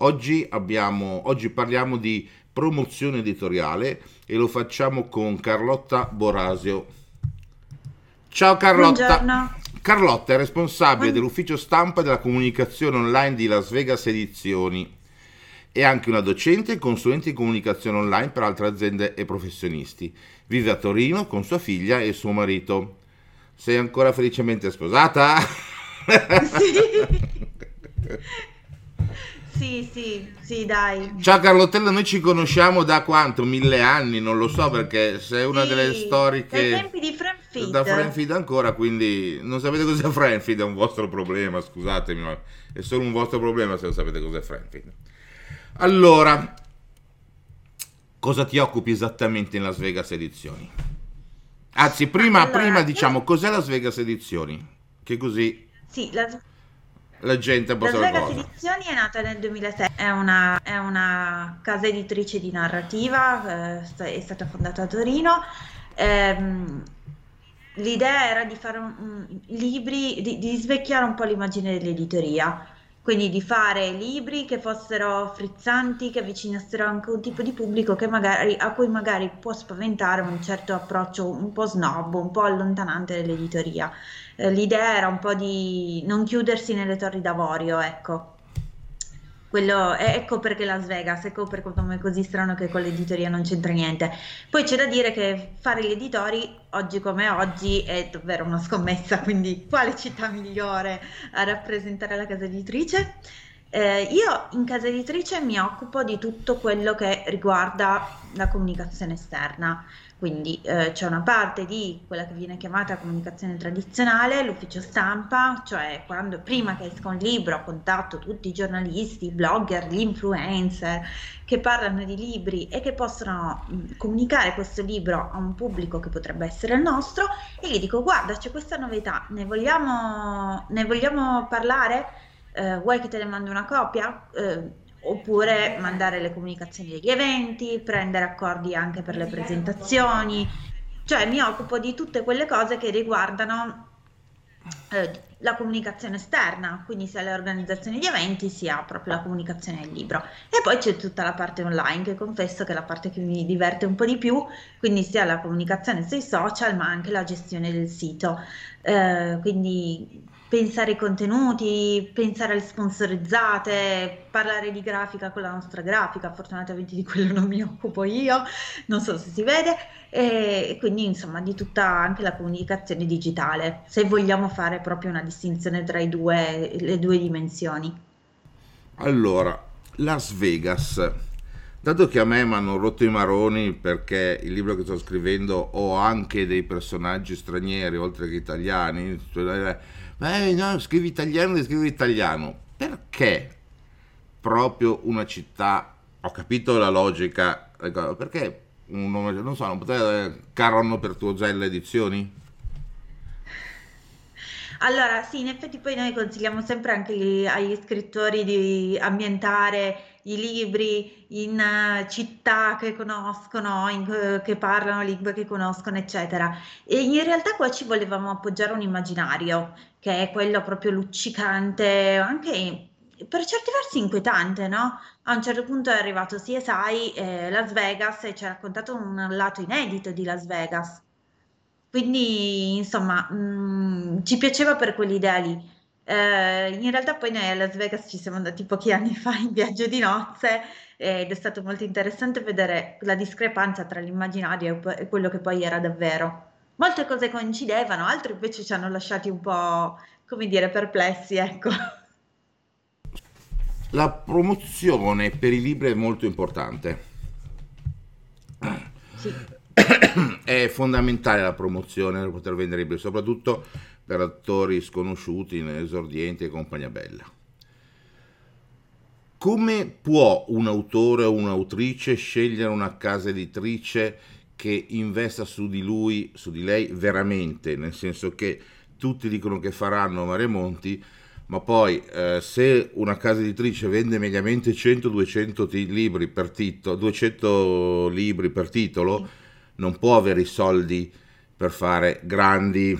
Oggi, abbiamo, oggi parliamo di promozione editoriale e lo facciamo con Carlotta Borasio. Ciao Carlotta. Buongiorno. Carlotta è responsabile dell'ufficio stampa e della comunicazione online di Las Vegas Edizioni. È anche una docente e consulente di comunicazione online per altre aziende e professionisti. Vive a Torino con sua figlia e suo marito. Sei ancora felicemente sposata? Sì. Sì, sì, sì, dai. Ciao Carlottella, noi ci conosciamo da quanto? Mille anni, non lo so perché sei una Sì, delle storiche Dai tempi di Friendfeed. da Friendfeed ancora, quindi non sapete cos'è Friendfeed, è un vostro problema, scusatemi, ma è solo un vostro problema se non sapete cos'è Friendfeed. Allora, cosa ti occupi esattamente in Las Vegas Edizioni? Anzi, prima, Allora, prima io- diciamo cos'è Las Vegas Edizioni, che così Sì, la, la gente un po' Las sa la Vegas cosa. Edizioni è nata nel 2006, è una, è una casa editrice di narrativa, eh, è stata fondata a Torino. Ehm, l'idea era di fare un- libri, di, di svecchiare un po' l'immagine dell'editoria, quindi di fare libri che fossero frizzanti, che avvicinassero anche un tipo di pubblico che magari, a cui magari può spaventare un certo approccio un po' snob, un po' allontanante dell'editoria. Eh, l'idea era un po' di non chiudersi nelle torri d'avorio, ecco. Quello, ecco perché Las Vegas, ecco perché nome così strano che con l'editoria non c'entra niente. Poi c'è da dire che fare gli editori oggi come oggi è davvero una scommessa, quindi quale città migliore a rappresentare la casa editrice? Eh, io in casa editrice mi occupo di tutto quello che riguarda la comunicazione esterna, quindi eh, c'è una parte di quella che viene chiamata comunicazione tradizionale, l'ufficio stampa, cioè quando prima che esca un libro contatto tutti i giornalisti, i blogger, gli influencer che parlano di libri e che possono mh, comunicare questo libro a un pubblico che potrebbe essere il nostro e gli dico guarda c'è questa novità, ne vogliamo, ne vogliamo parlare? Eh, vuoi che te ne mando una copia? Eh, oppure mandare le comunicazioni degli eventi, prendere accordi anche per le presentazioni, cioè mi occupo di tutte quelle cose che riguardano eh, la comunicazione esterna, quindi sia le organizzazioni di eventi sia proprio la comunicazione del libro. E poi c'è tutta la parte online, che confesso che è la parte che mi diverte un po' di più, quindi sia la comunicazione sui social, ma anche la gestione del sito. Eh, quindi pensare ai contenuti, pensare alle sponsorizzate, parlare di grafica con la nostra grafica, fortunatamente di quello non mi occupo io, non so se si vede, e quindi insomma di tutta anche la comunicazione digitale, se vogliamo fare proprio una distinzione tra due, le due dimensioni. Allora, Las Vegas. Dato che a me mi hanno rotto i maroni perché il libro che sto scrivendo ho anche dei personaggi stranieri oltre che italiani, eh, no, scrivi italiano, scrivere italiano. Perché proprio una città, ho capito la logica, perché un nome, non so, non poteva Caron per tuo Zella Edizioni? Allora, sì, in effetti poi noi consigliamo sempre anche gli- agli scrittori di ambientare i libri in eh, città che conoscono, in- eh, che parlano lingue che conoscono, eccetera. E in realtà qua ci volevamo appoggiare un immaginario, che è quello proprio luccicante, anche per certi versi inquietante, no? A un certo punto è arrivato CSI, eh, Las Vegas, e ci ha raccontato un lato inedito di Las Vegas. Quindi, insomma, mh, ci piaceva per quell'idea lì. Eh, in realtà poi noi a Las Vegas ci siamo andati pochi anni fa in viaggio di nozze ed è stato molto interessante vedere la discrepanza tra l'immaginario e quello che poi era davvero. Molte cose coincidevano, altre invece ci hanno lasciati un po', come dire, perplessi, ecco. La promozione per i libri è molto importante. Sì. È fondamentale la promozione per poter vendere libri, soprattutto per attori sconosciuti, esordienti e compagnia bella. Come può un autore o un'autrice scegliere una casa editrice che investa su di lui, su di lei veramente, nel senso che tutti dicono che faranno Mare Monti, ma poi eh, se una casa editrice vende mediamente 100-200 ti- libri per titolo, 200 libri per titolo, non può avere i soldi per fare grandi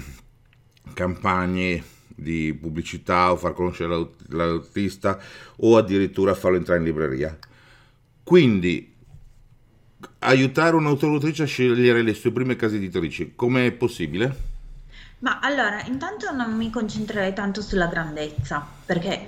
campagne di pubblicità o far conoscere l'autista o addirittura farlo entrare in libreria. Quindi aiutare un'autrice a scegliere le sue prime case editrici, come è possibile? Ma allora, intanto non mi concentrerei tanto sulla grandezza, perché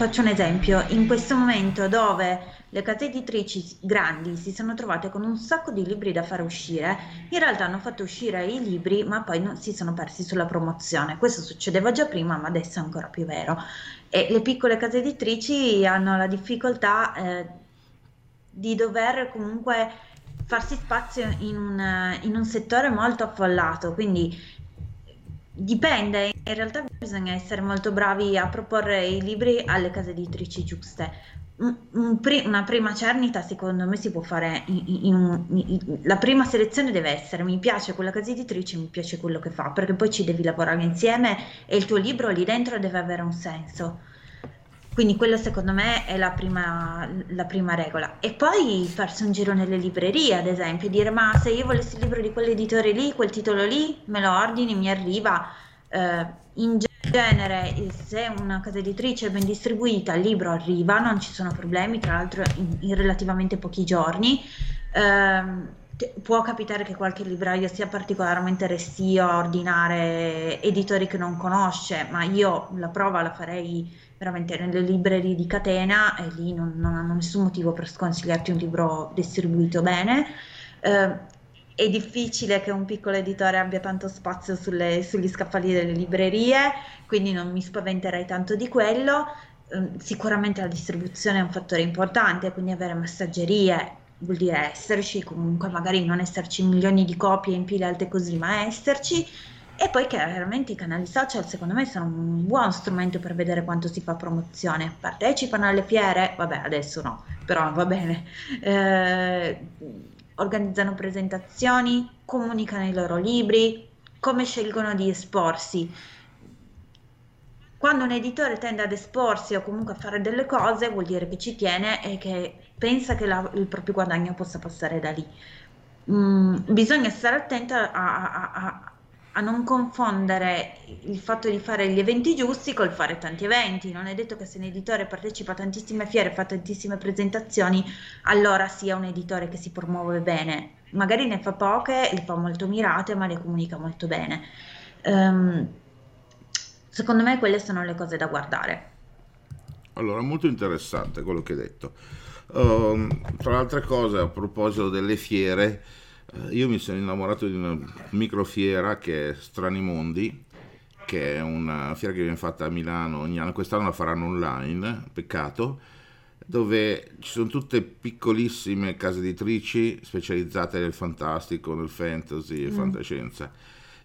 faccio un esempio, in questo momento dove le case editrici grandi si sono trovate con un sacco di libri da fare uscire, in realtà hanno fatto uscire i libri ma poi non, si sono persi sulla promozione. Questo succedeva già prima ma adesso è ancora più vero. E le piccole case editrici hanno la difficoltà eh, di dover comunque farsi spazio in un, in un settore molto affollato, quindi dipende, in realtà bisogna essere molto bravi a proporre i libri alle case editrici giuste. una prima cernita secondo me si può fare in, in, in, la prima selezione deve essere mi piace quella casa editrice mi piace quello che fa perché poi ci devi lavorare insieme e il tuo libro lì dentro deve avere un senso quindi quella secondo me è la prima, la prima regola. E poi farsi un giro nelle librerie, ad esempio, dire ma se io volessi il libro di quell'editore lì, quel titolo lì, me lo ordini, mi arriva. Eh, in genere, se una casa editrice è ben distribuita, il libro arriva, non ci sono problemi, tra l'altro in, in relativamente pochi giorni. Eh, può capitare che qualche libraio sia particolarmente restio a ordinare editori che non conosce, ma io la prova la farei veramente nelle librerie di catena e lì non, non hanno nessun motivo per sconsigliarti un libro distribuito bene. Eh, è difficile che un piccolo editore abbia tanto spazio sulle, sugli scaffali delle librerie, quindi non mi spaventerei tanto di quello. Eh, sicuramente la distribuzione è un fattore importante, quindi avere messaggerie vuol dire esserci, comunque magari non esserci milioni di copie in pile alte così, ma esserci e poi chiaramente i canali social secondo me sono un buon strumento per vedere quanto si fa promozione. Partecipano alle fiere? Vabbè, adesso no, però va bene. Eh, organizzano presentazioni, comunicano i loro libri, come scelgono di esporsi. Quando un editore tende ad esporsi o comunque a fare delle cose, vuol dire che ci tiene e che pensa che la, il proprio guadagno possa passare da lì. Mm, bisogna stare attento a, a, a, a non confondere il fatto di fare gli eventi giusti col fare tanti eventi. Non è detto che se un editore partecipa a tantissime fiere, fa tantissime presentazioni, allora sia un editore che si promuove bene. Magari ne fa poche, le fa molto mirate, ma le comunica molto bene. Um, secondo me quelle sono le cose da guardare. Allora, molto interessante quello che hai detto. Uh, tra le altre cose, a proposito delle fiere, io mi sono innamorato di una microfiera che è Strani Mondi, che è una fiera che viene fatta a Milano ogni anno, quest'anno la faranno online, peccato, dove ci sono tutte piccolissime case editrici specializzate nel fantastico, nel fantasy e mm. fantascienza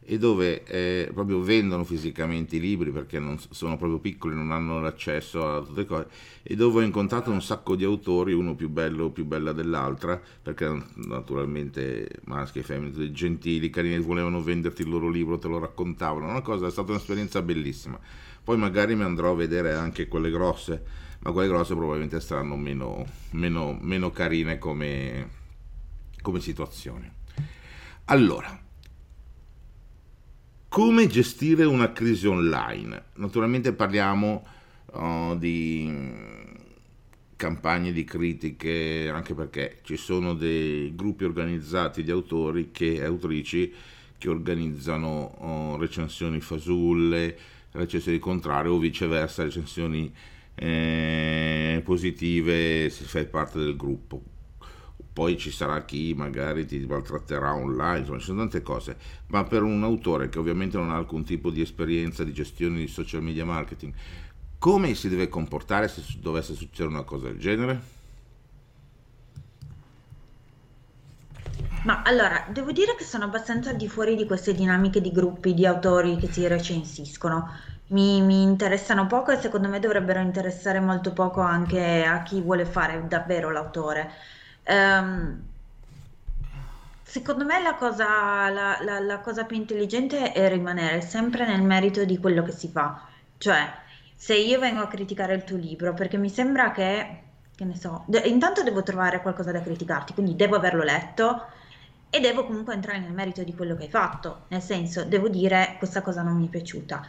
e dove eh, proprio vendono fisicamente i libri perché non, sono proprio piccoli, non hanno l'accesso a tutte le cose e dove ho incontrato un sacco di autori, uno più bello o più bella dell'altra, perché naturalmente maschi e femmine, gentili, carini, volevano venderti il loro libro, te lo raccontavano, una cosa, è stata un'esperienza bellissima. Poi magari mi andrò a vedere anche quelle grosse, ma quelle grosse probabilmente saranno meno, meno, meno carine come, come situazioni. Allora, come gestire una crisi online? Naturalmente parliamo uh, di campagne di critiche, anche perché ci sono dei gruppi organizzati di autori e autrici che organizzano uh, recensioni fasulle, recensioni contrarie o viceversa recensioni eh, positive se fai parte del gruppo poi ci sarà chi magari ti maltratterà online, insomma ci sono tante cose, ma per un autore che ovviamente non ha alcun tipo di esperienza di gestione di social media marketing, come si deve comportare se dovesse succedere una cosa del genere? Ma allora, devo dire che sono abbastanza al di fuori di queste dinamiche di gruppi di autori che si recensiscono. Mi, mi interessano poco e secondo me dovrebbero interessare molto poco anche a chi vuole fare davvero l'autore Um, secondo me la cosa, la, la, la cosa più intelligente è rimanere sempre nel merito di quello che si fa. Cioè, se io vengo a criticare il tuo libro, perché mi sembra che, che ne so, de- intanto devo trovare qualcosa da criticarti, quindi devo averlo letto e devo comunque entrare nel merito di quello che hai fatto, nel senso, devo dire questa cosa non mi è piaciuta.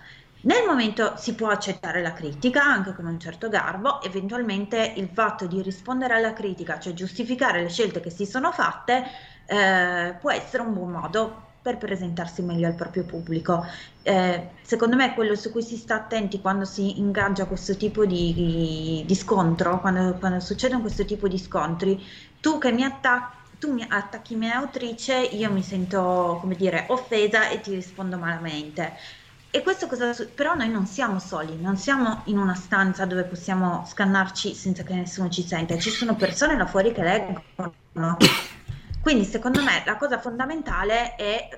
Nel momento si può accettare la critica anche con un certo garbo, eventualmente il fatto di rispondere alla critica, cioè giustificare le scelte che si sono fatte, eh, può essere un buon modo per presentarsi meglio al proprio pubblico. Eh, secondo me quello su cui si sta attenti quando si ingaggia questo tipo di, di scontro, quando, quando, succedono questo tipo di scontri, tu che mi attacchi tu mi attacchi me autrice, io mi sento, come dire, offesa e ti rispondo malamente. E questo cosa però noi non siamo soli, non siamo in una stanza dove possiamo scannarci senza che nessuno ci senta, ci sono persone là fuori che leggono. Quindi secondo me la cosa fondamentale è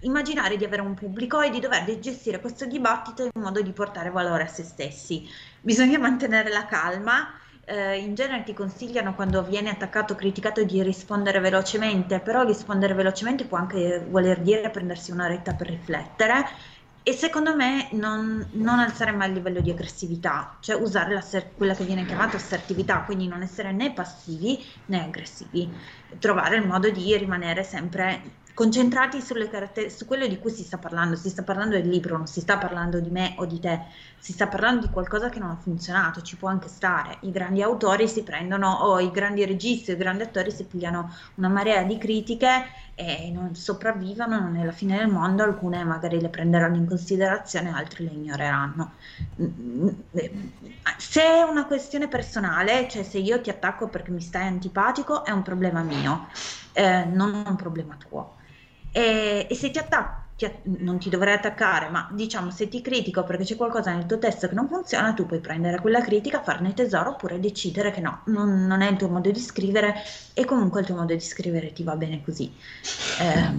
immaginare di avere un pubblico e di dover gestire questo dibattito in modo di portare valore a se stessi. Bisogna mantenere la calma. Eh, in genere ti consigliano quando viene attaccato o criticato di rispondere velocemente, però rispondere velocemente può anche voler dire prendersi una retta per riflettere e secondo me non, non, alzare mai il livello di aggressività, cioè usare quella che viene chiamata assertività, quindi non essere né passivi né aggressivi, trovare il modo di rimanere sempre concentrati caratter- su quello di cui si sta parlando, si sta parlando del libro, non si sta parlando di me o di te, si sta parlando di qualcosa che non ha funzionato, ci può anche stare. I grandi autori si prendono, o i grandi registi, i grandi attori si pigliano una marea di critiche e non sopravvivono, non è la fine del mondo, alcune magari le prenderanno in considerazione, altre le ignoreranno. Se è una questione personale, cioè se io ti attacco perché mi stai antipatico, è un problema mio, eh, non un problema tuo. E, e se ti attacco, ti, non ti dovrei attaccare, ma diciamo se ti critico perché c'è qualcosa nel tuo testo che non funziona, tu puoi prendere quella critica, farne tesoro oppure decidere che no, non, non è il tuo modo di scrivere e comunque il tuo modo di scrivere ti va bene così. Eh,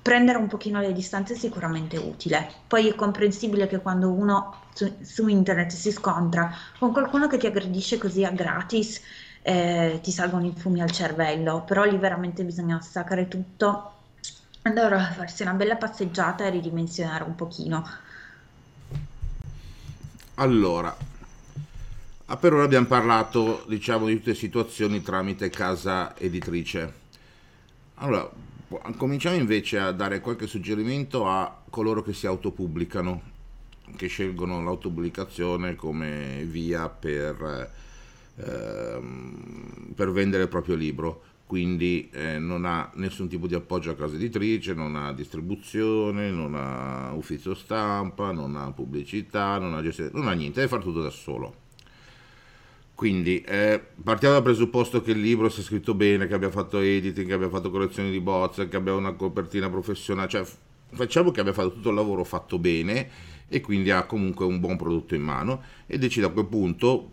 prendere un pochino le distanze è sicuramente utile. Poi è comprensibile che quando uno su, su internet si scontra con qualcuno che ti aggredisce così a gratis, eh, ti salgono i fumi al cervello, però lì veramente bisogna staccare tutto andare a farsi una bella passeggiata e ridimensionare un pochino. Allora, per ora abbiamo parlato, diciamo, di tutte le situazioni tramite casa editrice. Allora, cominciamo invece a dare qualche suggerimento a coloro che si autopubblicano, che scelgono l'autopubblicazione come via per, eh, per vendere il proprio libro quindi eh, non ha nessun tipo di appoggio a casa editrice, non ha distribuzione, non ha ufficio stampa, non ha pubblicità, non ha gestione, non ha niente, deve fare tutto da solo. Quindi eh, partiamo dal presupposto che il libro sia scritto bene, che abbia fatto editing, che abbia fatto correzioni di bozze, che abbia una copertina professionale, cioè facciamo che abbia fatto tutto il lavoro fatto bene e quindi ha comunque un buon prodotto in mano e decide a quel punto,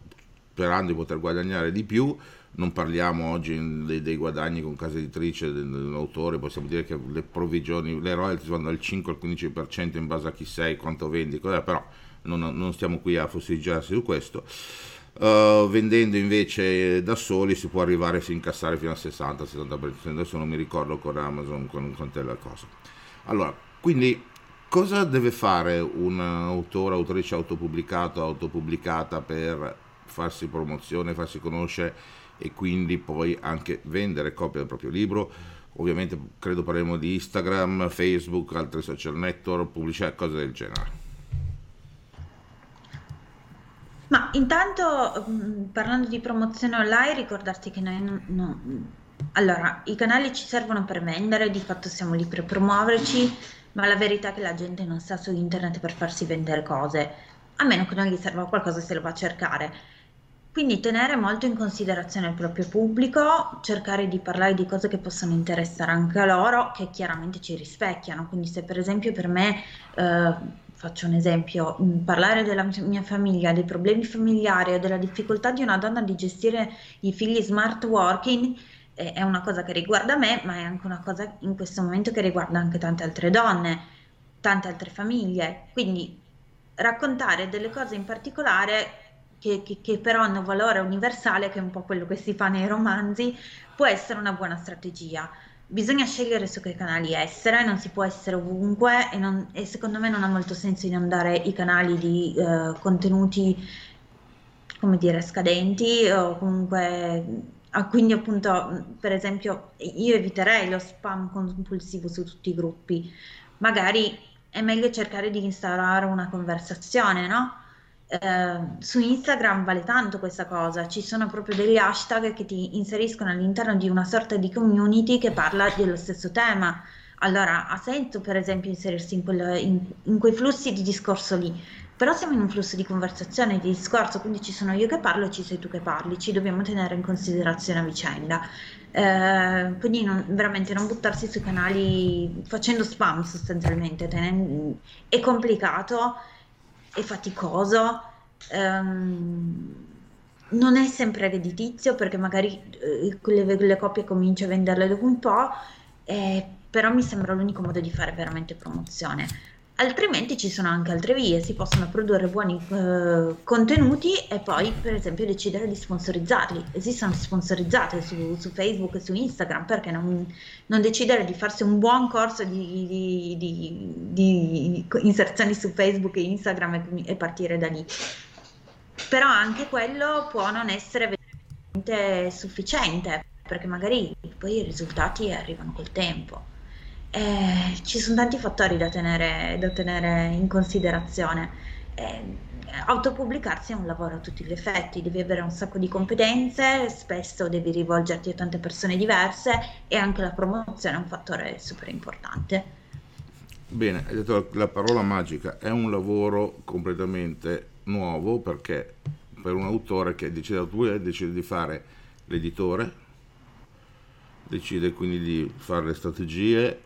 sperando di poter guadagnare di più, non parliamo oggi dei, dei guadagni con casa editrice dell'autore, possiamo dire che le provvigioni, le royalties vanno dal 5 al 15% in base a chi sei, quanto vendi, cos'è, però non, non, stiamo qui a fossiggiarsi su questo. Uh, vendendo invece da soli si può arrivare a incassare fino al 60-70%, adesso non mi ricordo con Amazon con, te la cosa. Allora, quindi cosa deve fare un autore, autrice autopubblicato, autopubblicata per farsi promozione, farsi conoscere e quindi poi anche vendere copie del proprio libro. Ovviamente credo parleremo di Instagram, Facebook, altri social network, pubblicità, cose del genere. Ma intanto mm, parlando di promozione online, ricordarti che noi non, no, allora i canali ci servono per vendere, di fatto siamo lì per promuoverci, ma la verità è che la gente non sta su internet per farsi vendere cose, a meno che non gli serva qualcosa se lo va a cercare. Quindi tenere molto in considerazione il proprio pubblico, cercare di parlare di cose che possono interessare anche a loro, che chiaramente ci rispecchiano. Quindi se per esempio per me, eh, faccio un esempio, mm, parlare della mia famiglia, dei problemi familiari o della difficoltà di una donna di gestire i figli smart working, eh, è una cosa che riguarda me, ma è anche una cosa in questo momento che riguarda anche tante altre donne, tante altre famiglie. Quindi raccontare delle cose in particolare che, che, che, però hanno valore universale, che è un po' quello che si fa nei romanzi, può essere una buona strategia. Bisogna scegliere su che canali essere, non si può essere ovunque e, non, e secondo me non ha molto senso di andare i canali di eh, contenuti, come dire, scadenti o comunque... Ah, quindi appunto, per esempio, io eviterei lo spam compulsivo su tutti i gruppi. Magari è meglio cercare di instaurare una conversazione, no? Eh, su Instagram vale tanto questa cosa, ci sono proprio degli hashtag che ti inseriscono all'interno di una sorta di community che parla dello stesso tema. Allora ha senso per esempio inserirsi in, quel, in, in quei flussi di discorso lì, però siamo in un flusso di conversazione, di discorso, quindi ci sono io che parlo e ci sei tu che parli, ci dobbiamo tenere in considerazione a vicenda. Eh, quindi non, veramente non buttarsi sui canali facendo spam sostanzialmente, tenendo, è complicato, è faticoso. Ehm, non è sempre redditizio perché magari eh, le, le coppie cominci a venderle dopo un po', eh, però mi sembra l'unico modo di fare veramente promozione altrimenti ci sono anche altre vie, si possono produrre buoni eh, contenuti e poi per esempio decidere di sponsorizzarli. Esistono sponsorizzate su, su Facebook e su Instagram, perché non, non, decidere di farsi un buon corso di, di, di, di inserzioni su Facebook e Instagram e, e, partire da lì. Però anche quello può non essere veramente sufficiente, perché magari poi i risultati arrivano col tempo. Eh, ci sono tanti fattori da tenere, da tenere in considerazione. Eh, autopubblicarsi è un lavoro a tutti gli effetti, devi avere un sacco di competenze, spesso devi rivolgerti a tante persone diverse e anche la promozione è un fattore super importante. Bene, hai detto la parola magica, è un lavoro completamente nuovo perché per un autore che decide, decide di fare l'editore, decide quindi di fare le strategie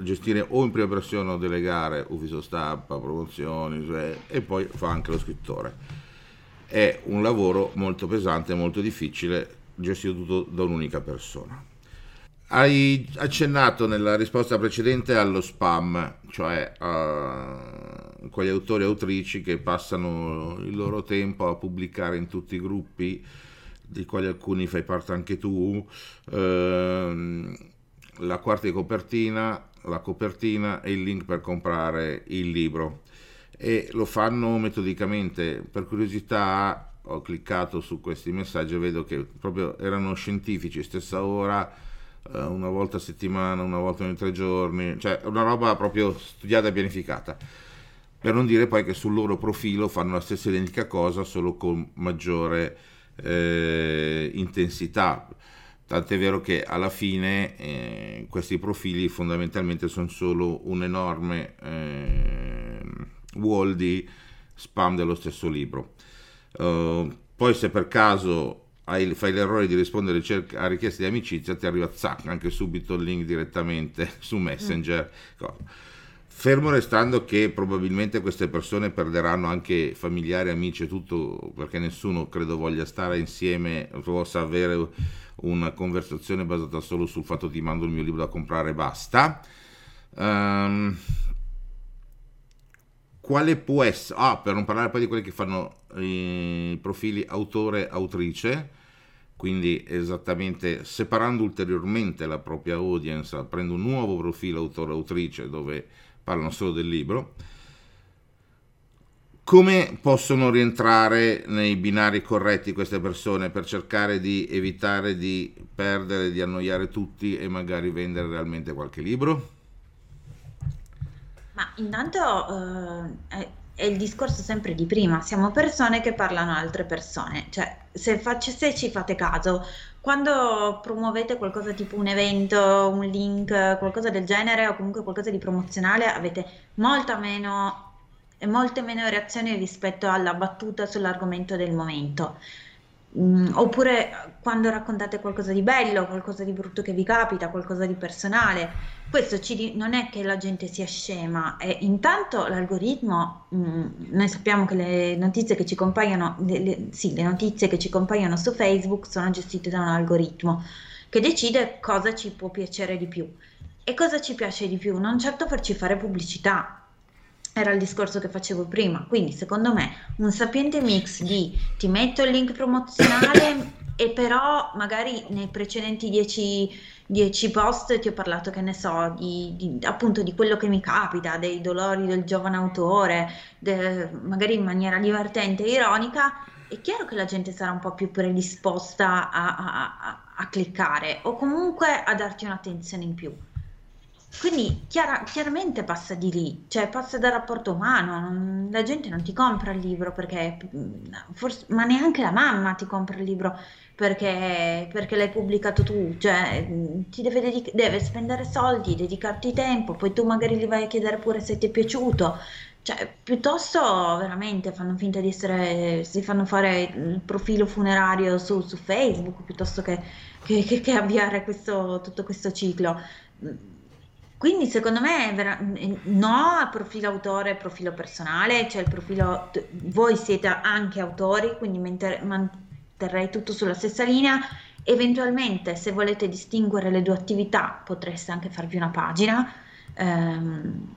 gestire o in prima persona o delegare ufficio stampa, promozioni cioè, e poi fa anche lo scrittore. È un lavoro molto pesante, molto difficile, gestito tutto da un'unica persona. Hai accennato nella risposta precedente allo spam, cioè a quegli autori e autrici che passano il loro tempo a pubblicare in tutti i gruppi, di quali alcuni fai parte anche tu, ehm, la quarta di copertina la copertina e il link per comprare il libro e lo fanno metodicamente. Per curiosità ho cliccato su questi messaggi e vedo che proprio erano scientifici, stessa ora, eh, una volta a settimana, una volta ogni tre giorni, cioè una roba proprio studiata e pianificata. Per non dire poi che sul loro profilo fanno la stessa identica cosa, solo con maggiore eh, intensità Tant'è vero che alla fine eh, questi profili fondamentalmente sono solo un enorme eh, wall di spam dello stesso libro. Uh, poi se per caso hai, fai l'errore di rispondere a richieste di amicizia ti arriva zac, anche subito il link direttamente su Messenger. Mm. Fermo restando che probabilmente queste persone perderanno anche familiari, amici e tutto, perché nessuno credo voglia stare insieme, possa avere una conversazione basata solo sul fatto ti mando il mio libro da comprare e basta. Um, quale può essere, ah, per non parlare poi di quelli che fanno i profili autore-autrice, quindi esattamente separando ulteriormente la propria audience, prendo un nuovo profilo autore-autrice dove parlano solo del libro, come possono rientrare nei binari corretti queste persone per cercare di evitare di perdere, di annoiare tutti e magari vendere realmente qualche libro? Ma intanto eh, è, è, il discorso sempre di prima, siamo persone che parlano a altre persone, cioè se, faccio, se ci fate caso, quando promuovete qualcosa tipo un evento, un link, qualcosa del genere o comunque qualcosa di promozionale, avete molta meno e molte meno reazioni rispetto alla battuta sull'argomento del momento. Mm, oppure quando raccontate qualcosa di bello, qualcosa di brutto che vi capita, qualcosa di personale. Questo ci, non è che la gente sia scema, e intanto l'algoritmo, mm, noi sappiamo che le notizie che ci compaiono, le, le, sì, le notizie che ci compaiono su Facebook sono gestite da un algoritmo che decide cosa ci può piacere di più. E cosa ci piace di più? Non certo farci fare pubblicità, era il discorso che facevo prima. Quindi, secondo me, un sapiente mix di ti metto il link promozionale e però magari nei precedenti 10 post ti ho parlato, che ne so, di, di, appunto di quello che mi capita, dei dolori del giovane autore, de, magari in maniera divertente e ironica. È chiaro che la gente sarà un po' più predisposta a, a, a, a cliccare o comunque a darti un'attenzione in più quindi chiara, chiaramente passa di lì, cioè passa dal rapporto umano, non, la gente non ti compra il libro perché, forse, ma neanche la mamma ti compra il libro perché, perché l'hai pubblicato tu, cioè ti deve, dedic- deve spendere soldi, dedicarti tempo, poi tu magari gli vai a chiedere pure se ti è piaciuto, cioè piuttosto veramente fanno finta di essere, si fanno fare il profilo funerario su, su Facebook piuttosto che, che, che, che avviare questo, tutto questo ciclo quindi secondo me vera- no a profilo autore e profilo personale, cioè il profilo, voi siete anche autori, quindi manterrei tutto sulla stessa linea. Eventualmente se volete distinguere le due attività potreste anche farvi una pagina. Ehm,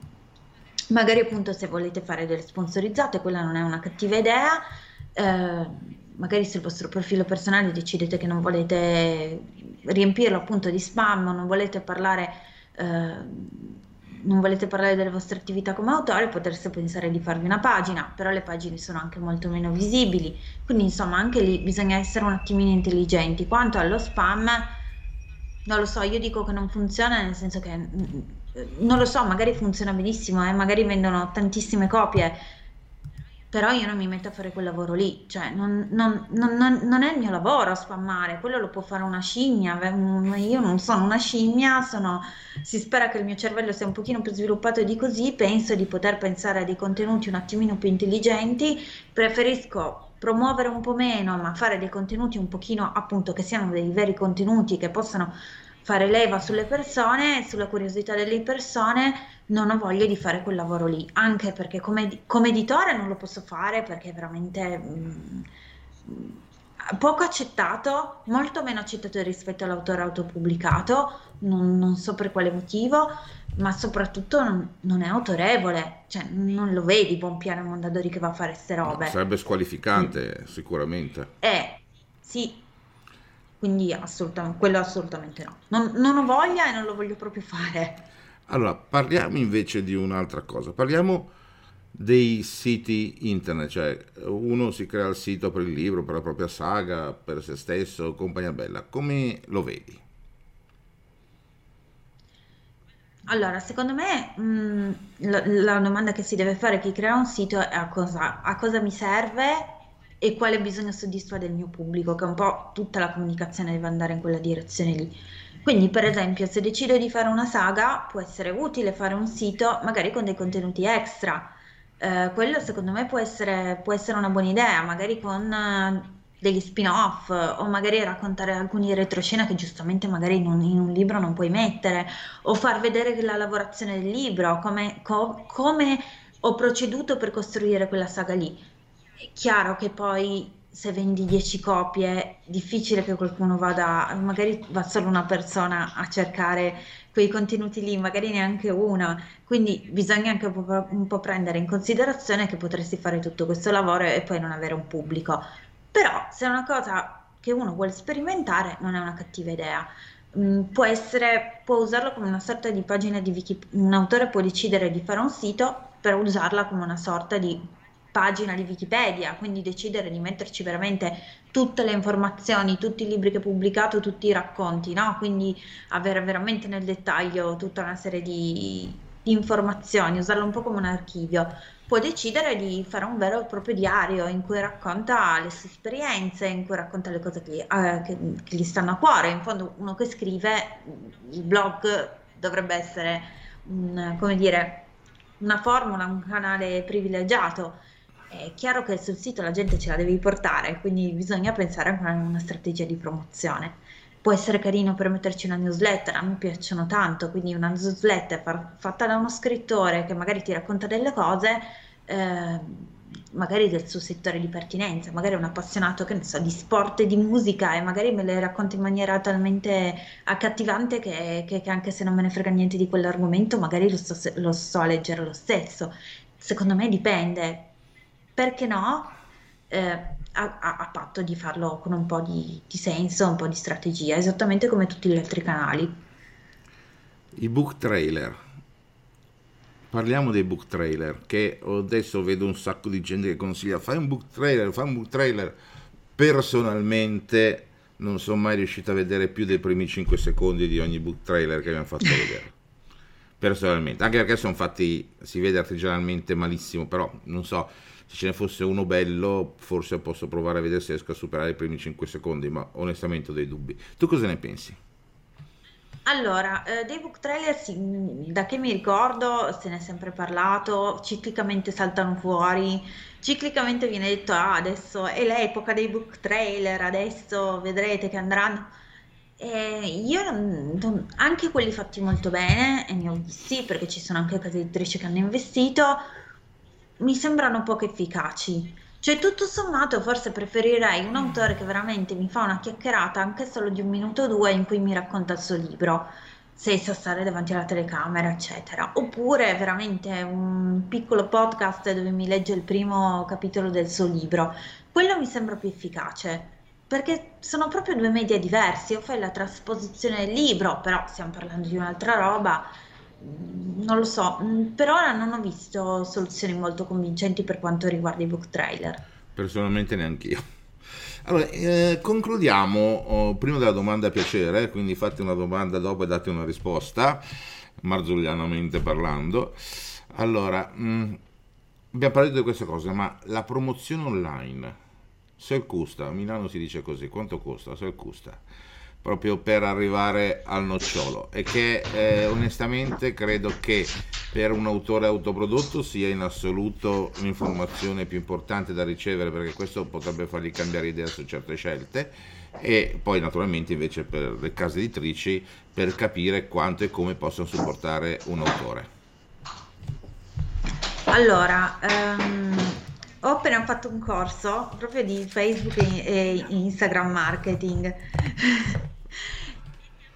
magari appunto se volete fare delle sponsorizzate, quella non è una cattiva idea. Eh, magari sul vostro profilo personale decidete che non volete riempirlo appunto di spam, non volete parlare Ehm, non volete parlare delle vostre attività come autore, potreste pensare di farvi una pagina, però le pagine sono anche molto meno visibili, quindi insomma anche lì bisogna essere un attimino intelligenti. Quanto allo spam, non lo so, io dico che non funziona nel senso che mm, mm, non lo so, magari funziona benissimo, eh, magari vendono tantissime copie, però io non mi metto a fare quel lavoro lì, cioè non, non, non, non, è il mio lavoro spammare, quello lo può fare una scimmia, io non sono una scimmia, sono, si spera che il mio cervello sia un pochino più sviluppato di così, penso di poter pensare a dei contenuti un attimino più intelligenti, preferisco promuovere un po' meno, ma fare dei contenuti un pochino appunto che siano dei veri contenuti che possano fare leva sulle persone, sulla curiosità delle persone, non ho voglia di fare quel lavoro lì, anche perché come, come editore non lo posso fare perché è veramente mh, mm, poco accettato, molto meno accettato rispetto all'autore autopubblicato, non, non so per quale motivo, ma soprattutto non, non, è autorevole, cioè non lo vedi buon piano Mondadori che va a fare queste robe. No, sarebbe squalificante mm. sicuramente. Eh, sì, quindi assolutamente, quello assolutamente no. Non, non ho voglia e non lo voglio proprio fare. Allora, parliamo invece di un'altra cosa. Parliamo dei siti internet, cioè uno si crea il sito per il libro, per la propria saga, per se stesso, compagnia bella. Come lo vedi? Allora, secondo me mh, mm, la, la, domanda che si deve fare chi crea un sito è a cosa, a cosa mi serve e quale bisogno soddisfa del mio pubblico, che un po' tutta la comunicazione deve andare in quella direzione lì. Quindi, per esempio, se decido di fare una saga, può essere utile fare un sito magari con dei contenuti extra. Eh, quello secondo me può essere, può essere, una buona idea, magari con uh, degli spin-off o magari raccontare alcuni retroscena che giustamente magari in un, in un, libro non puoi mettere o far vedere la lavorazione del libro, come, co- come ho proceduto per costruire quella saga lì è chiaro che poi se vendi 10 copie difficile che qualcuno vada, magari va solo una persona a cercare quei contenuti lì, magari neanche una, quindi bisogna anche un po', un po', prendere in considerazione che potresti fare tutto questo lavoro e poi non avere un pubblico. Però se è una cosa che uno vuole sperimentare non è una cattiva idea. Mm, può essere, può usarlo come una sorta di pagina di Wikipedia, un autore può decidere di fare un sito per usarla come una sorta di pagina di Wikipedia, quindi decidere di metterci veramente tutte le informazioni, tutti i libri che ha pubblicato, tutti i racconti, no? quindi avere veramente nel dettaglio tutta una serie di, di informazioni, usarlo un po' come un archivio. Può decidere di fare un vero e proprio diario in cui racconta le sue esperienze, in cui racconta le cose che, eh, che, che gli stanno a cuore. In fondo uno che scrive, il blog dovrebbe essere un, come dire, una formula, un canale privilegiato è chiaro che sul sito la gente ce la devi portare, quindi bisogna pensare a una strategia di promozione. Può essere carino per metterci una newsletter, a me piacciono tanto, quindi una newsletter fatta da uno scrittore che magari ti racconta delle cose, eh, magari del suo settore di pertinenza, magari un appassionato che ne so, di sport e di musica e magari me le racconta in maniera talmente accattivante che, che, che anche se non me ne frega niente di quell'argomento, magari lo so, lo so leggere lo stesso. Secondo me dipende, perché no, eh, a, a, patto di farlo con un po' di, di, senso, un po' di strategia, esattamente come tutti gli altri canali. I book trailer. Parliamo dei book trailer, che adesso vedo un sacco di gente che consiglia fai un book trailer, fai un book trailer. Personalmente non sono mai riuscito a vedere più dei primi 5 secondi di ogni book trailer che abbiamo fatto vedere. personalmente, anche perché sono fatti, si vede artigianalmente malissimo, però non so, se ce ne fosse uno bello, forse posso provare a vedere se riesco a superare i primi 5 secondi, ma onestamente ho dei dubbi. Tu cosa ne pensi? Allora, eh, dei book trailer, sì, da che mi ricordo, se ne è sempre parlato, ciclicamente saltano fuori, ciclicamente viene detto, ah, adesso è l'epoca dei book trailer, adesso vedrete che andranno. E io anche quelli fatti molto bene, e ne ho visti perché ci sono anche case editrici che hanno investito, mi sembrano poco efficaci. Cioè, tutto sommato, forse preferirei un autore che veramente mi fa una chiacchierata anche solo di un minuto o due in cui mi racconta il suo libro, senza stare davanti alla telecamera, eccetera. Oppure veramente un piccolo podcast dove mi legge il primo capitolo del suo libro. Quello mi sembra più efficace, perché sono proprio due media diversi. O fai la trasposizione del libro, però stiamo parlando di un'altra roba. Mm, Non lo so, mm, per ora non ho visto soluzioni molto convincenti per quanto riguarda i book trailer. Personalmente neanche io. Allora, eh, concludiamo oh, prima della domanda a piacere, quindi fate una domanda dopo e date una risposta, marzullianamente parlando. Allora, mh, abbiamo parlato di queste cose, ma la promozione online, se costa, a Milano si dice così, quanto costa? Se costa, proprio per arrivare al nocciolo. E che eh, onestamente credo che per un autore autoprodotto sia in assoluto l'informazione più importante da ricevere perché questo potrebbe fargli cambiare idea su certe scelte. E poi naturalmente invece per le case editrici per capire quanto e come possono supportare un autore. Allora, ehm, ho appena fatto un corso proprio di Facebook e, e Instagram marketing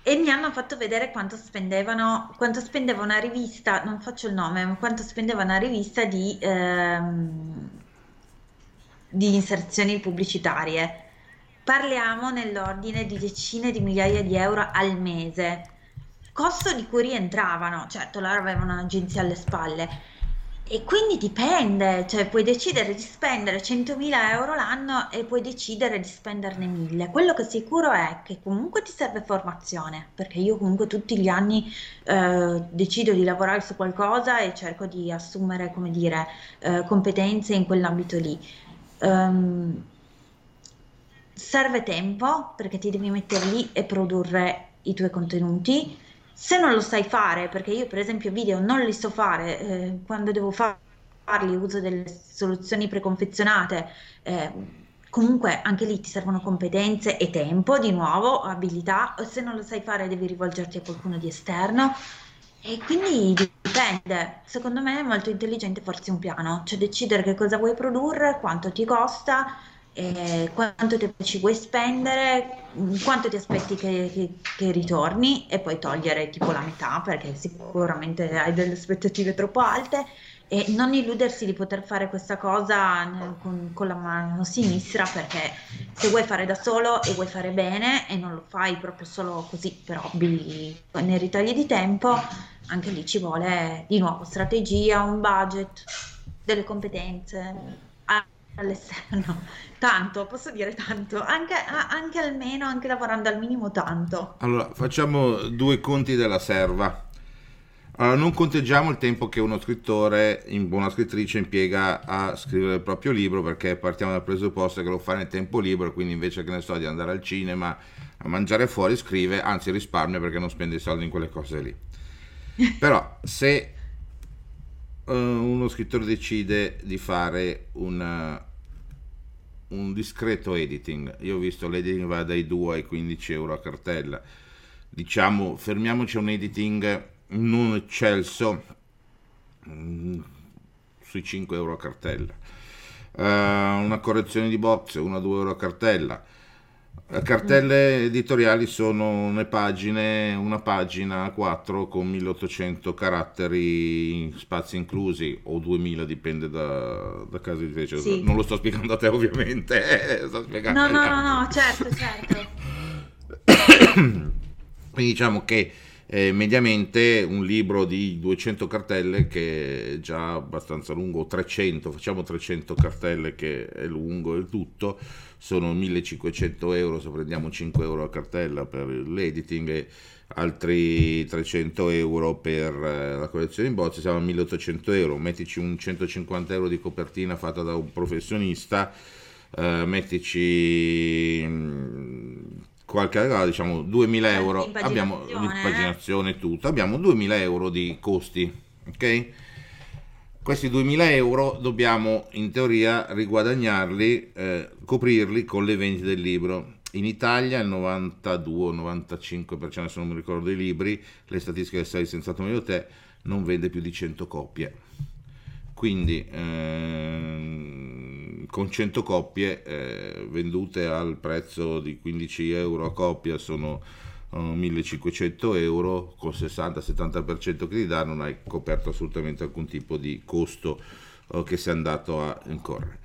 e mi hanno fatto vedere quanto spendevano, quanto spendeva una rivista, non faccio il nome, ma quanto spendeva una rivista di, ehm, di inserzioni pubblicitarie. Parliamo nell'ordine di decine di migliaia di euro al mese, costo di cui rientravano, certo loro avevano un'agenzia alle spalle, e quindi dipende, cioè puoi decidere di spendere 100.000 euro l'anno e puoi decidere di spenderne 1000. Quello che è sicuro è che comunque ti serve formazione, perché io comunque tutti gli anni eh, decido di lavorare su qualcosa e cerco di assumere, come dire, eh, competenze in quell'ambito lì. Ehm, serve tempo perché ti devi mettere lì e produrre i tuoi contenuti. Se non lo sai fare, perché io per esempio video non li so fare, eh, quando devo fa- farli uso delle soluzioni preconfezionate, eh, comunque anche lì ti servono competenze e tempo, di nuovo, abilità, se non lo sai fare devi rivolgerti a qualcuno di esterno. E quindi dipende, secondo me è molto intelligente farsi un piano, cioè decidere che cosa vuoi produrre, quanto ti costa, eh, quanto tempo ci vuoi spendere, quanto ti aspetti che, che- che ritorni e poi togliere tipo la metà perché sicuramente hai delle aspettative troppo alte e non illudersi di poter fare questa cosa con, con la mano sinistra perché se vuoi fare da solo e vuoi fare bene e non lo fai proprio solo così per hobby nei ritagli di tempo, anche lì ci vuole di nuovo strategia, un budget, delle competenze all'esterno. Tanto, posso dire tanto, anche, anche almeno, anche lavorando al minimo tanto. Allora, facciamo due conti della serva. Allora, non conteggiamo il tempo che uno scrittore, una scrittrice impiega a scrivere il proprio libro perché partiamo dal presupposto che lo fa nel tempo libero, quindi invece che ne so di andare al cinema, a mangiare fuori, scrive, anzi risparmia perché non spende i soldi in quelle cose lì. Però se eh, uno scrittore decide di fare un, un discreto editing, io ho visto l'editing va dai 2 ai 15 euro a cartella, diciamo fermiamoci a un editing non eccelso mm, sui 5 euro a cartella, Eh, una correzione di box 1-2 euro a cartella. Le cartelle editoriali sono le pagine, una pagina a 4 con 1800 caratteri, spazi inclusi, o 2000, dipende da, da caso di fece. Sì. Non lo sto spiegando a te ovviamente, eh, sto spiegando No, no, no, no, certo, certo. Quindi diciamo che eh, mediamente un libro di 200 cartelle che è già abbastanza lungo, 300, facciamo 300 cartelle che è lungo il tutto, sono 1500 euro se prendiamo 5 euro a cartella per l'editing e altri 300 euro per eh, la collezione in bozze, siamo a 1800 euro, mettici un 150 euro di copertina fatta da un professionista, eh, mettici qualche diciamo 2000 euro. abbiamo l'impaginazione e tutto abbiamo 2000 euro di costi ok? Questi 2000 euro dobbiamo in teoria riguadagnarli eh, coprirli con le vendite del libro. In Italia il 92-95% se non mi ricordo dei libri le statistiche del sai senza meglio te non vende più di 100 copie quindi ehm, con 100 coppie eh, vendute al prezzo di 15 euro a coppia sono eh, 1500 euro con 60-70% che ti dà non hai coperto assolutamente alcun tipo di costo uh, che sei andato a incorrere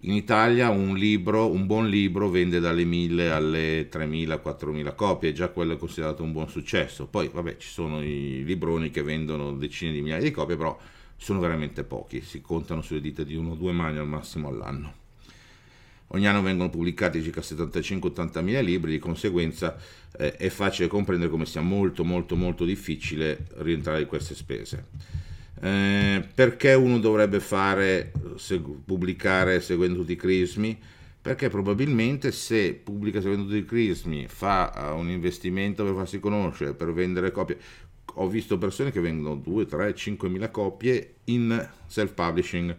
in Italia un libro, un buon libro vende dalle 1000 alle 3000, 4000 copie, già quello è considerato un buon successo. Poi, vabbè, ci sono i libroni che vendono decine di migliaia di copie, però sono veramente pochi, si contano sulle dita di uno o due mani al massimo all'anno. Ogni anno vengono pubblicati circa 75-80 mila libri, di conseguenza eh, è facile comprendere come sia molto molto molto difficile rientrare in queste spese. Eh, perché uno dovrebbe fare, se, pubblicare seguendo tutti i crismi? Perché probabilmente se pubblica seguendo tutti i crismi, fa uh, un investimento per farsi conoscere, per vendere copie, ho visto persone che vendono 2, 3, 5 mila copie in self-publishing.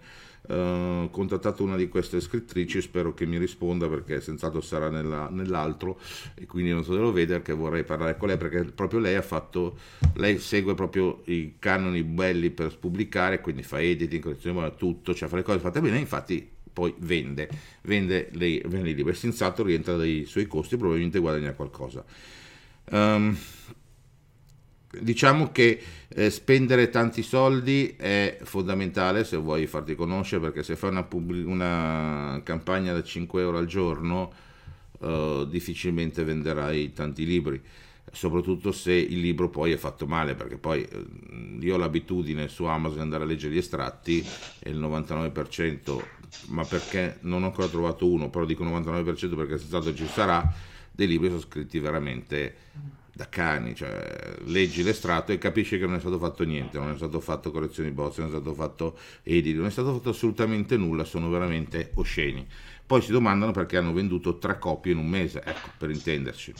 Uh, ho contattato una di queste scrittrici, spero che mi risponda perché senz'altro sarà nella, nell'altro e quindi non so se lo vede perché vorrei parlare con lei perché proprio lei ha fatto, lei segue proprio i canoni belli per pubblicare, quindi fa editing, collezione, tutto, cioè fa le cose fatte bene, infatti poi vende, vende, lei, vende i libri, senz'altro rientra dai suoi costi e probabilmente guadagna qualcosa. Um, diciamo che eh, spendere tanti soldi è fondamentale se vuoi farti conoscere perché se fai una, pubblic- una campagna da 5 euro al giorno eh, difficilmente venderai tanti libri. Soprattutto se il libro poi è fatto male perché poi eh, io ho l'abitudine su Amazon di andare a leggere gli estratti e il 99% ma perché non ho ancora trovato uno però dico 99% perché senz'altro ci sarà dei libri sono scritti veramente da cani, cioè leggi l'estratto e capisci che non è stato fatto niente, non è stato fatto correzioni bozze, non è stato fatto editi, non è stato fatto assolutamente nulla, sono veramente osceni. Poi si domandano perché hanno venduto tre copie in un mese, ecco, per intenderci.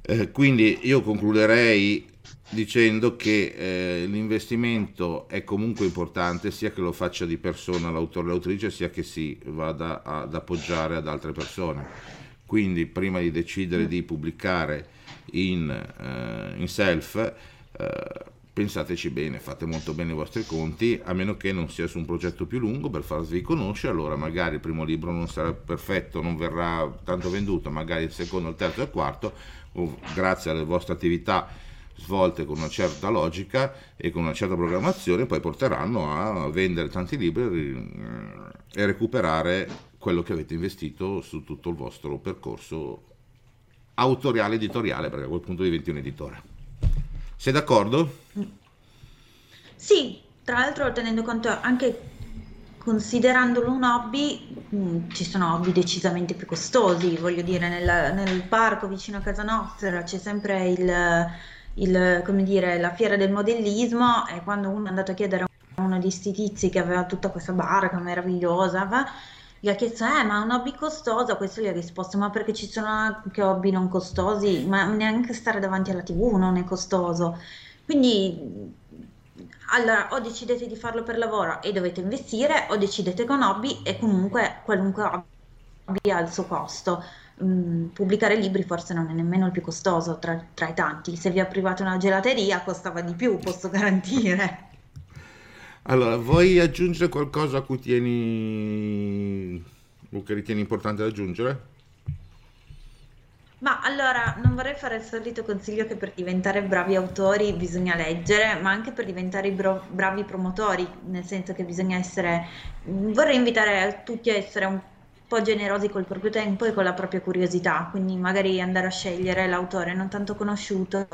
Eh, quindi io concluderei dicendo che eh, l'investimento è comunque importante sia che lo faccia di persona l'autore o l'autrice sia che si vada ad appoggiare ad altre persone quindi prima di decidere di pubblicare in, uh, in self, uh, pensateci bene, fate molto bene i vostri conti, a meno che non sia su un progetto più lungo per farvi conoscere, allora magari il primo libro non sarà perfetto, non verrà tanto venduto, magari il secondo, il terzo e il quarto, o grazie alle vostre attività svolte con una certa logica e con una certa programmazione, poi porteranno a vendere tanti libri e recuperare quello che avete investito su tutto il vostro percorso autoriale editoriale, perché a quel punto diventi un editore. Sei d'accordo? Sì, tra l'altro tenendo conto anche considerandolo un hobby, mh, mm, ci sono hobby decisamente più costosi, voglio dire, nel, nel parco vicino a casa nostra c'è sempre il, il, come dire, la fiera del modellismo e quando uno è andato a chiedere a uno di questi tizi che aveva tutta questa barca meravigliosa, va, gli ha chiesto, eh, ma un hobby costoso? Questo gli ha risposto, ma perché ci sono anche hobby non costosi? Ma neanche stare davanti alla tv non è costoso. Quindi, allora, o decidete di farlo per lavoro e dovete investire, o decidete con hobby e comunque qualunque hobby ha il suo costo. Mm, pubblicare libri forse non è nemmeno il più costoso tra, tra i tanti. Se vi ha privato una gelateria costava di più, posso garantire. Allora, vuoi aggiungere qualcosa a cui tieni o che ritieni importante da aggiungere? Ma allora, non vorrei fare il solito consiglio che per diventare bravi autori bisogna leggere, ma anche per diventare bro- bravi promotori, nel senso che bisogna essere... Vorrei invitare tutti a essere un po' generosi col proprio tempo e con la propria curiosità, quindi magari andare a scegliere l'autore non tanto conosciuto,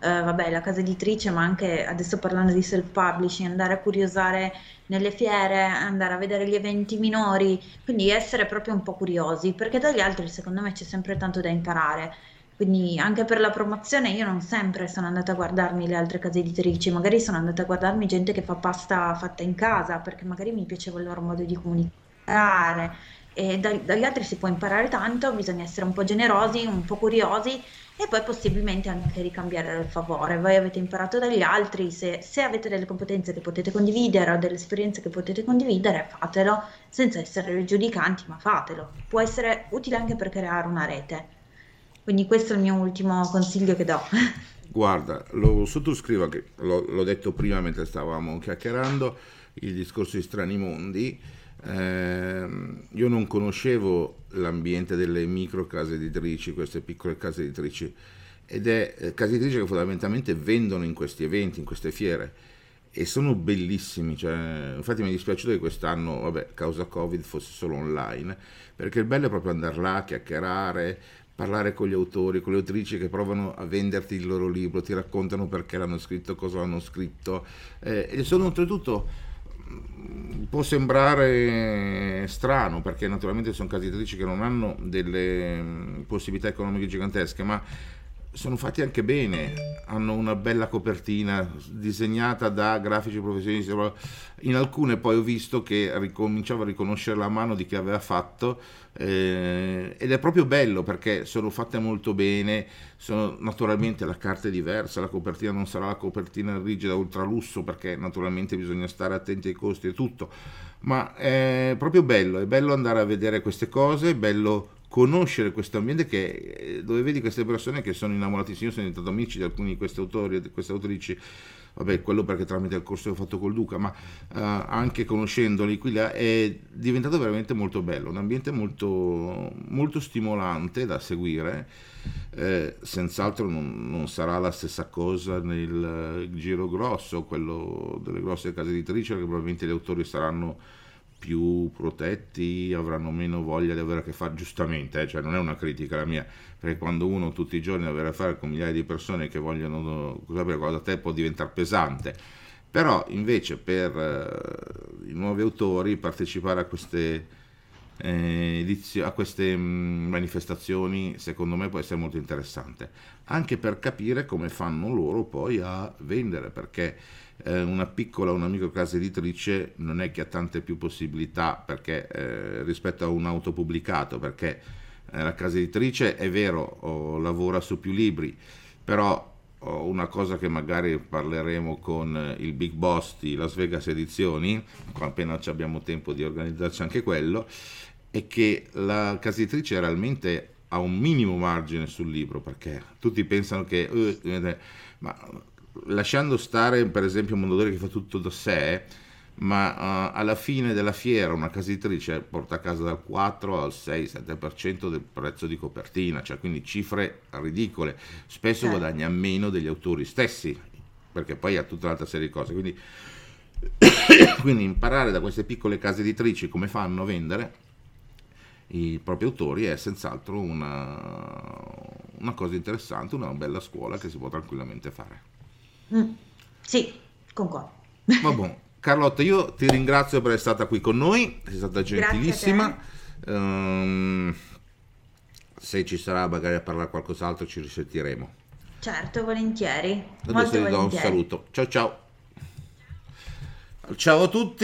eh, vabbè, la casa editrice, ma anche adesso parlando di self-publishing, andare a curiosare nelle fiere, andare a vedere gli eventi minori, quindi essere proprio un po' curiosi, perché dagli altri secondo me c'è sempre tanto da imparare. Quindi anche per la promozione io non sempre sono andata a guardarmi le altre case editrici, magari sono andata a guardarmi gente che fa pasta fatta in casa, perché magari mi piaceva il loro modo di comunicare. E da- dagli altri si può imparare tanto, bisogna essere un po' generosi, un po' curiosi e poi possibilmente anche ricambiare il favore. Voi avete imparato dagli altri, se, se avete delle competenze che potete condividere o delle esperienze che potete condividere, fatelo senza essere giudicanti, ma fatelo. Può essere utile anche per creare una rete. Quindi questo è il mio ultimo consiglio che do. Guarda, lo sottoscrivo, l'ho, l'ho detto prima mentre stavamo chiacchierando, il discorso di Strani Mondi. Eh, io non conoscevo l'ambiente delle micro case editrici, queste piccole case editrici, ed è eh, case editrici che fondamentalmente vendono in questi eventi, in queste fiere, e sono bellissimi. Cioè, infatti mi è dispiaciuto che quest'anno, vabbè, causa Covid, fosse solo online, perché il bello è proprio andare là, chiacchierare, parlare con gli autori, con le autrici che provano a venderti il loro libro, ti raccontano perché l'hanno scritto, cosa hanno scritto, eh, e sono oltretutto può sembrare strano perché naturalmente sono case editrici che non hanno delle mm, possibilità economiche gigantesche, ma sono fatti anche bene, hanno una bella copertina disegnata da grafici professionisti. In alcune poi ho visto che ricominciavo a riconoscere la mano di chi aveva fatto eh, ed è proprio bello perché sono fatte molto bene, sono, naturalmente la carta è diversa, la copertina non sarà la copertina rigida ultralusso perché naturalmente bisogna stare attenti ai costi e tutto, ma è proprio bello, è bello andare a vedere queste cose, è bello conoscere questo ambiente che, eh, dove vedi queste persone che sono innamoratissime. Sono diventato amici di alcuni di questi autori e di queste autrici, vabbè, quello perché tramite il corso che ho fatto col Duca, ma uh, anche conoscendoli qui là è diventato veramente molto bello, un ambiente molto, molto stimolante da seguire. Eh, senz'altro non, non, sarà la stessa cosa nel giro grosso, quello delle grosse case editrici, perché probabilmente gli autori saranno più protetti, avranno meno voglia di avere a che fare, giustamente, eh, cioè non è una critica la mia, perché quando uno tutti i giorni avere a fare con migliaia di persone che vogliono sapere cosa da te può diventare pesante, però invece per eh, i nuovi autori partecipare a queste, eh, edizio- a queste mh, mm, manifestazioni secondo me può essere molto interessante, anche per capire come fanno loro poi a vendere, perché eh, una piccola, una micro casa editrice non è che ha tante più possibilità perché, eh, rispetto a un autopubblicato, perché eh, la casa editrice è vero, oh, lavora su più libri, però oh, una cosa che magari parleremo con il big boss di Las Vegas Edizioni, appena abbiamo tempo di organizzarci anche quello, è che la casa editrice realmente ha un minimo margine sul libro, perché tutti pensano che... Uh, ma lasciando stare per esempio Mondadori che fa tutto da sé, ma uh, alla fine della fiera una casa editrice porta a casa dal 4 al 6-7% del prezzo di copertina, cioè quindi cifre ridicole, spesso certo. guadagna meno degli autori stessi, perché poi ha tutta un'altra serie di cose. Quindi, quindi imparare da queste piccole case editrici come fanno a vendere i propri autori è senz'altro una, una cosa interessante, una bella scuola che si può tranquillamente fare. Mm, sì, concordo. Vabbè, Carlotta, io ti ringrazio per essere stata qui con noi, sei stata gentilissima. Um, se ci sarà magari a parlare qualcos'altro ci risentiremo. Certo, volentieri. Adesso vi do un saluto. Ciao ciao. Ciao a tutti.